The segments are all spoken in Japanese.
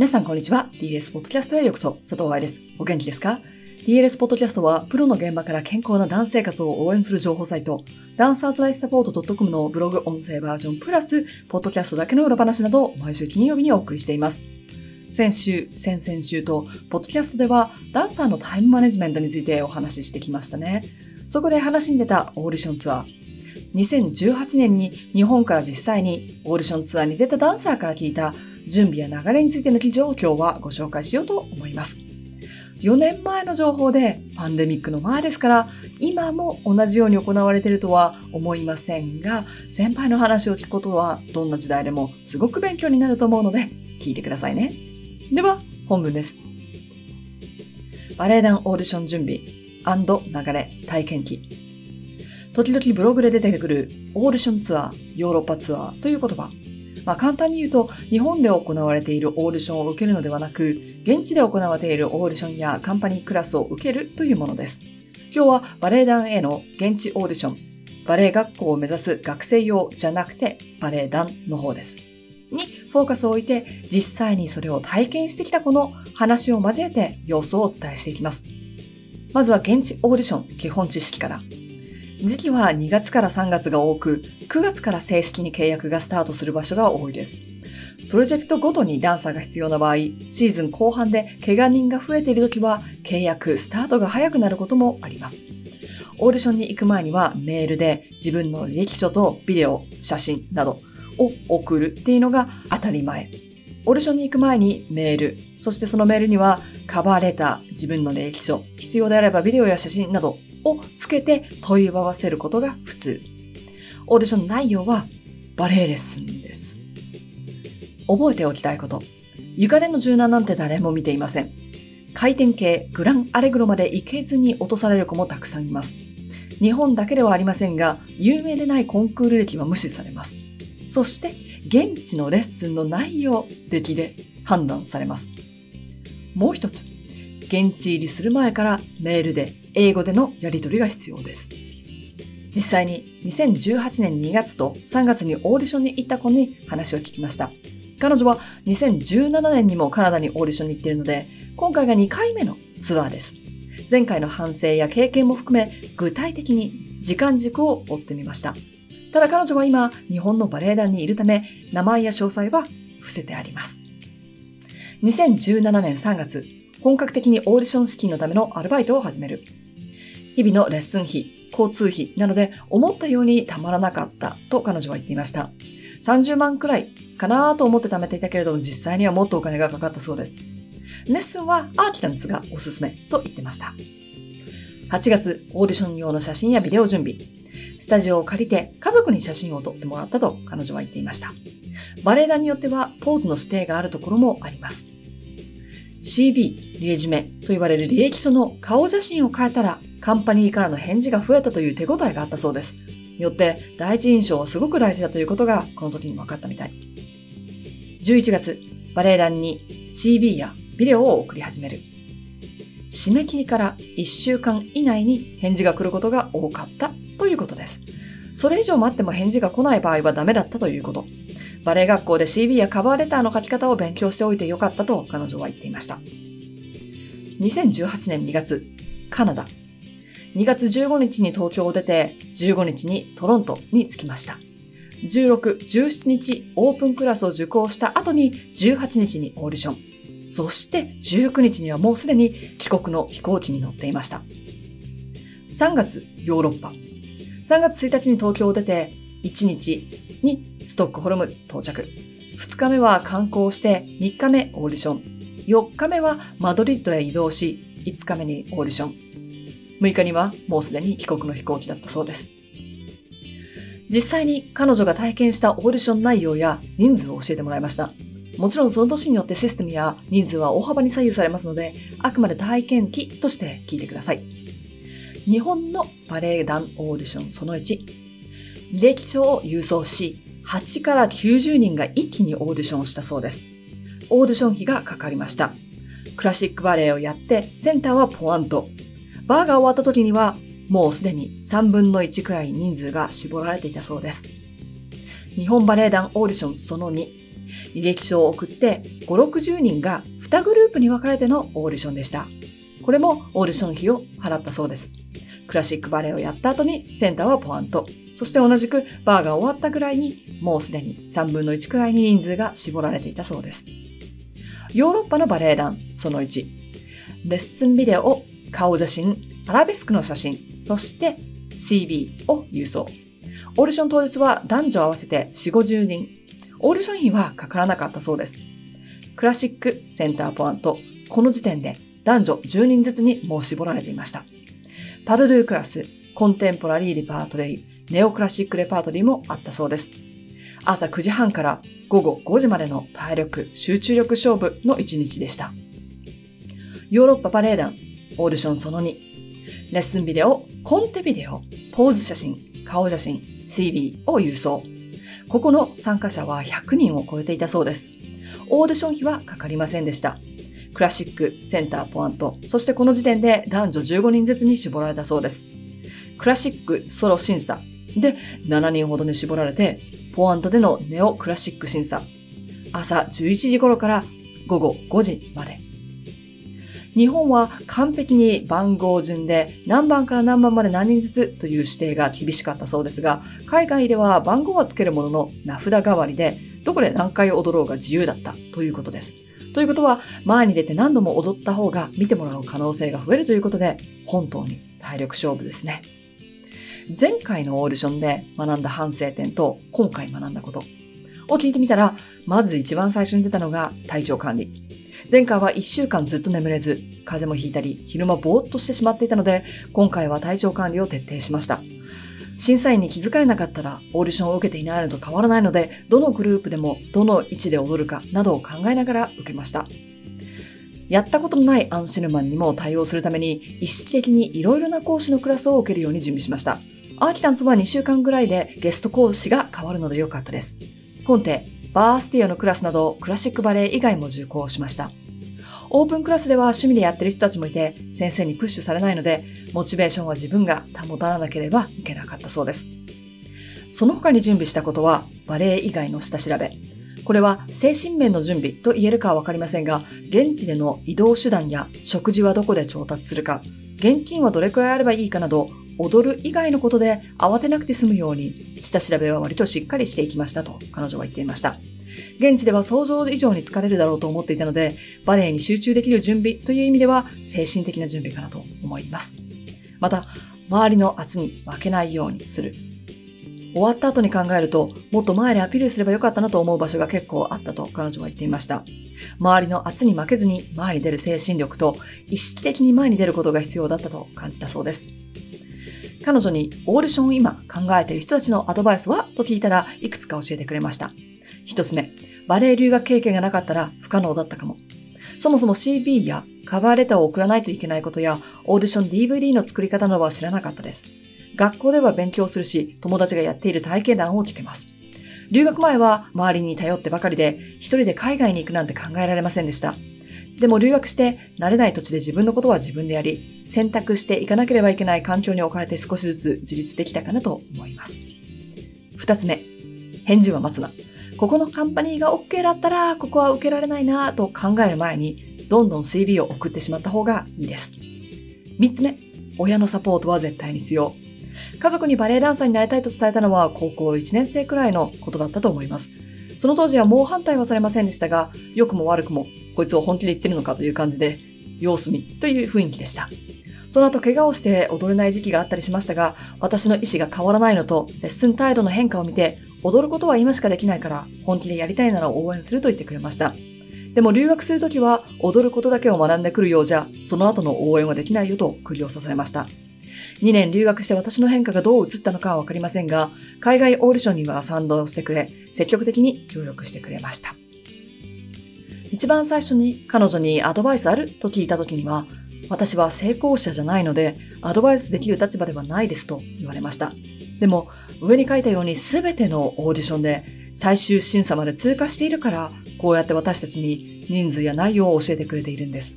皆さんこんにちは。DLS ポッドキャストへようこそ。佐藤愛です。お元気ですか？DLS ポッドキャストは、プロの現場から健康なダンス生活を応援する情報サイト、ダンサーズライフサポート .com のブログ音声バージョンプラス、ポッドキャストだけの裏話などを毎週金曜日にお送りしています。先週、先々週と、ポッドキャストでは、ダンサーのタイムマネジメントについてお話ししてきましたね。そこで話に出たオーディションツアー。2018年に日本から実際にオーディションツアーに出たダンサーから聞いた準備や流れについての記事を今日はご紹介しようと思います。4年前の情報でパンデミックの前ですから、今も同じように行われているとは思いませんが、先輩の話を聞くことはどんな時代でもすごく勉強になると思うので、聞いてくださいね。では、本文です。バレエ団オーディション準備流れ体験記。時々ブログで出てくるオーディションツアー、ヨーロッパツアーという言葉。まあ、簡単に言うと、日本で行われているオーディションを受けるのではなく、現地で行われているオーディションやカンパニークラスを受けるというものです。今日はバレエ団への現地オーディション、バレエ学校を目指す学生用じゃなくてバレエ団の方です。にフォーカスを置いて、実際にそれを体験してきた子の話を交えて様子をお伝えしていきます。まずは現地オーディション基本知識から。時期は2月から3月が多く、9月から正式に契約がスタートする場所が多いです。プロジェクトごとにダンサーが必要な場合、シーズン後半で怪我人が増えている時は、契約、スタートが早くなることもあります。オーディションに行く前にはメールで自分の履歴書とビデオ、写真などを送るっていうのが当たり前。オーディションに行く前にメール、そしてそのメールにはカバーレター、自分の履歴書、必要であればビデオや写真などをつけて問い合わせることが普通。オーディション内容はバレエレッスンです。覚えておきたいこと。床での柔軟なんて誰も見ていません。回転系グランアレグロまで行けずに落とされる子もたくさんいます。日本だけではありませんが、有名でないコンクール歴は無視されます。そして、現地のレッスンの内容、出来で判断されます。もう一つ、現地入りする前からメールで英語でのやり取りが必要です。実際に2018年2月と3月にオーディションに行った子に話を聞きました。彼女は2017年にもカナダにオーディションに行っているので、今回が2回目のツアーです。前回の反省や経験も含め、具体的に時間軸を追ってみました。ただ彼女は今、日本のバレエ団にいるため、名前や詳細は伏せてあります。2017年3月、本格的にオーディション資金のためのアルバイトを始める。日々のレッスン費、交通費などで思ったようにたまらなかったと彼女は言っていました。30万くらいかなと思って貯めていたけれども実際にはもっとお金がかかったそうです。レッスンはアーキタンツがおすすめと言ってました。8月、オーディション用の写真やビデオ準備。スタジオを借りて家族に写真を撮ってもらったと彼女は言っていました。バレエ団によってはポーズの指定があるところもあります。CB、リエジメと言われる履歴書の顔写真を変えたらカンパニーからの返事が増えたという手応えがあったそうです。よって第一印象はすごく大事だということがこの時に分かったみたい。11月、バレエ団に CB やビデオを送り始める。締め切りから1週間以内に返事が来ることが多かったということです。それ以上待っても返事が来ない場合はダメだったということ。バレエ学校で CV やカバーレターの書き方を勉強しておいてよかったと彼女は言っていました。2018年2月、カナダ。2月15日に東京を出て、15日にトロントに着きました。16、17日オープンクラスを受講した後に18日にオーディション。そして19日にはもうすでに帰国の飛行機に乗っていました。3月、ヨーロッパ。3月1日に東京を出て、1日にストックホルム到着。2日目は観光して、3日目オーディション。4日目はマドリッドへ移動し、5日目にオーディション。6日にはもうすでに帰国の飛行機だったそうです。実際に彼女が体験したオーディション内容や人数を教えてもらいました。もちろんその年によってシステムや人数は大幅に左右されますので、あくまで体験記として聞いてください。日本のバレエ団オーディションその1。履歴書を郵送し、8から90人が一気にオーディションしたそうです。オーディション費がかかりました。クラシックバレエをやって、センターはポワンと。バーが終わった時には、もうすでに3分の1くらい人数が絞られていたそうです。日本バレエ団オーディションその2。履歴書を送って5、60人が2グループに分かれてのオーディションでした。これもオーディション費を払ったそうです。クラシックバレエをやった後にセンターはポワント。そして同じくバーが終わったぐらいにもうすでに3分の1くらいに人数が絞られていたそうです。ヨーロッパのバレエ団その1。レッスンビデオ、顔写真、アラベスクの写真、そして CV を郵送。オーディション当日は男女合わせて4、50人。オーディション費はかからなかったそうです。クラシック、センターポワント、この時点で男女10人ずつにもう絞られていました。パドドゥクラス、コンテンポラリーレパートリー、ネオクラシックレパートリーもあったそうです。朝9時半から午後5時までの体力、集中力勝負の1日でした。ヨーロッパバレエ団、オーディションその2、レッスンビデオ、コンテビデオ、ポーズ写真、顔写真、CV を郵送。ここの参加者は100人を超えていたそうです。オーディション費はかかりませんでした。クラシック、センター、ポアント、そしてこの時点で男女15人ずつに絞られたそうです。クラシックソロ審査で7人ほどに絞られて、ポアントでのネオクラシック審査。朝11時頃から午後5時まで。日本は完璧に番号順で何番から何番まで何人ずつという指定が厳しかったそうですが、海外では番号はつけるものの名札代わりで、どこで何回踊ろうが自由だったということです。ということは、前に出て何度も踊った方が見てもらう可能性が増えるということで、本当に体力勝負ですね。前回のオーディションで学んだ反省点と今回学んだことを聞いてみたら、まず一番最初に出たのが体調管理。前回は一週間ずっと眠れず、風邪もひいたり、昼間ぼーっとしてしまっていたので、今回は体調管理を徹底しました。審査員に気づかれなかったらオーディションを受けていないのと変わらないので、どのグループでもどの位置で踊るかなどを考えながら受けました。やったことのないアンシェルマンにも対応するために、意識的にいろいろな講師のクラスを受けるように準備しました。アーキタンスは2週間ぐらいでゲスト講師が変わるのでよかったです。コンテ、バースティアのクラスなどクラシックバレエ以外も受講しました。オープンクラスでは趣味でやってる人たちもいて、先生にプッシュされないので、モチベーションは自分が保たなければいけなかったそうです。その他に準備したことは、バレエ以外の下調べ。これは精神面の準備と言えるかはわかりませんが、現地での移動手段や食事はどこで調達するか、現金はどれくらいあればいいかなど、踊る以外のことで慌てなくて済むように、下調べは割としっかりしていきましたと彼女は言っていました。現地では想像以上に疲れるだろうと思っていたので、バレエに集中できる準備という意味では精神的な準備かなと思います。また、周りの圧に負けないようにする。終わった後に考えると、もっと前でアピールすればよかったなと思う場所が結構あったと彼女は言っていました。周りの圧に負けずに前に出る精神力と意識的に前に出ることが必要だったと感じたそうです。彼女にオーディションを今考えている人たちのアドバイスは？と聞いたらいくつか教えてくれました。一つ目、バレエ留学経験がなかったら不可能だったかも。そもそも CB やカバーレターを送らないといけないことや、オーディション DVD の作り方などは知らなかったです。学校では勉強するし、友達がやっている体験談を聞けます。留学前は周りに頼ってばかりで、一人で海外に行くなんて考えられませんでした。でも留学して慣れない土地で自分のことは自分でやり、選択していかなければいけない環境に置かれて少しずつ自立できたかなと思います。二つ目、返事は待つな。ここのカンパニーが OK だったら、ここは受けられないなと考える前に、どんどん CV を送ってしまった方がいいです。三つ目、親のサポートは絶対に必要。家族にバレエダンサーになりたいと伝えたのは高校1年生くらいのことだったと思います。その当時は猛反対はされませんでしたが、良くも悪くも、こいつを本気で言ってるのかという感じで、様子見という雰囲気でした。その後怪我をして踊れない時期があったりしましたが、私の意思が変わらないのと、レッスン態度の変化を見て、踊ることは今しかできないから、本気でやりたいなら応援すると言ってくれました。でも留学するときは、踊ることだけを学んでくるようじゃ、その後の応援はできないよと釘を刺されました。2年留学して私の変化がどう映ったのかはわかりませんが、海外オーディションには賛同してくれ、積極的に協力してくれました。一番最初に彼女にアドバイスあると聞いた時には、私は成功者じゃないので、アドバイスできる立場ではないですと言われました。でも、上に書いたように全てのオーディションで最終審査まで通過しているから、こうやって私たちに人数や内容を教えてくれているんです。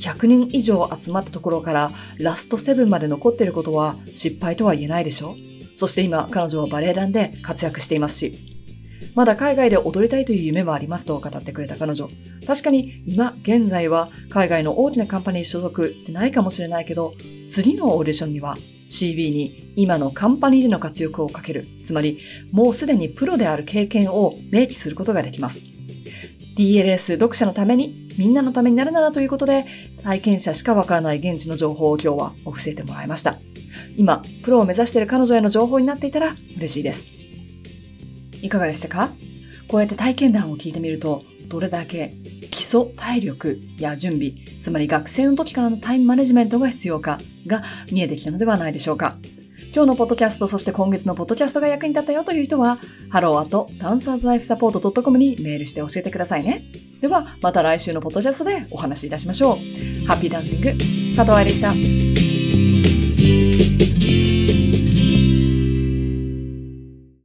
100人以上集まったところからラスト7まで残っていることは失敗とは言えないでしょ？そして今彼女はバレエ団で活躍していますし。まだ海外で踊りたいという夢はありますと語ってくれた彼女。確かに今現在は海外の大きなカンパニー所属ってないかもしれないけど、次のオーディションには CV に今のカンパニーでの活躍をかける。つまり、もうすでにプロである経験を明記することができます。DLS 読者のために、みんなのためになるならということで、体験者しかわからない現地の情報を今日は教えてもらいました。今、プロを目指している彼女への情報になっていたら嬉しいです。いかがでしたか？こうやって体験談を聞いてみると、どれだけ基礎体力や準備、つまり学生の時からのタイムマネジメントが必要かが見えてきたのではないでしょうか。今日のポッドキャスト、そして今月のポッドキャストが役に立ったよという人は、ハローアとダンサーズライフサポート .com にメールして教えてくださいね。では、また来週のポッドキャストでお話しいたしましょう。ハッピーダンシング、佐藤愛でした。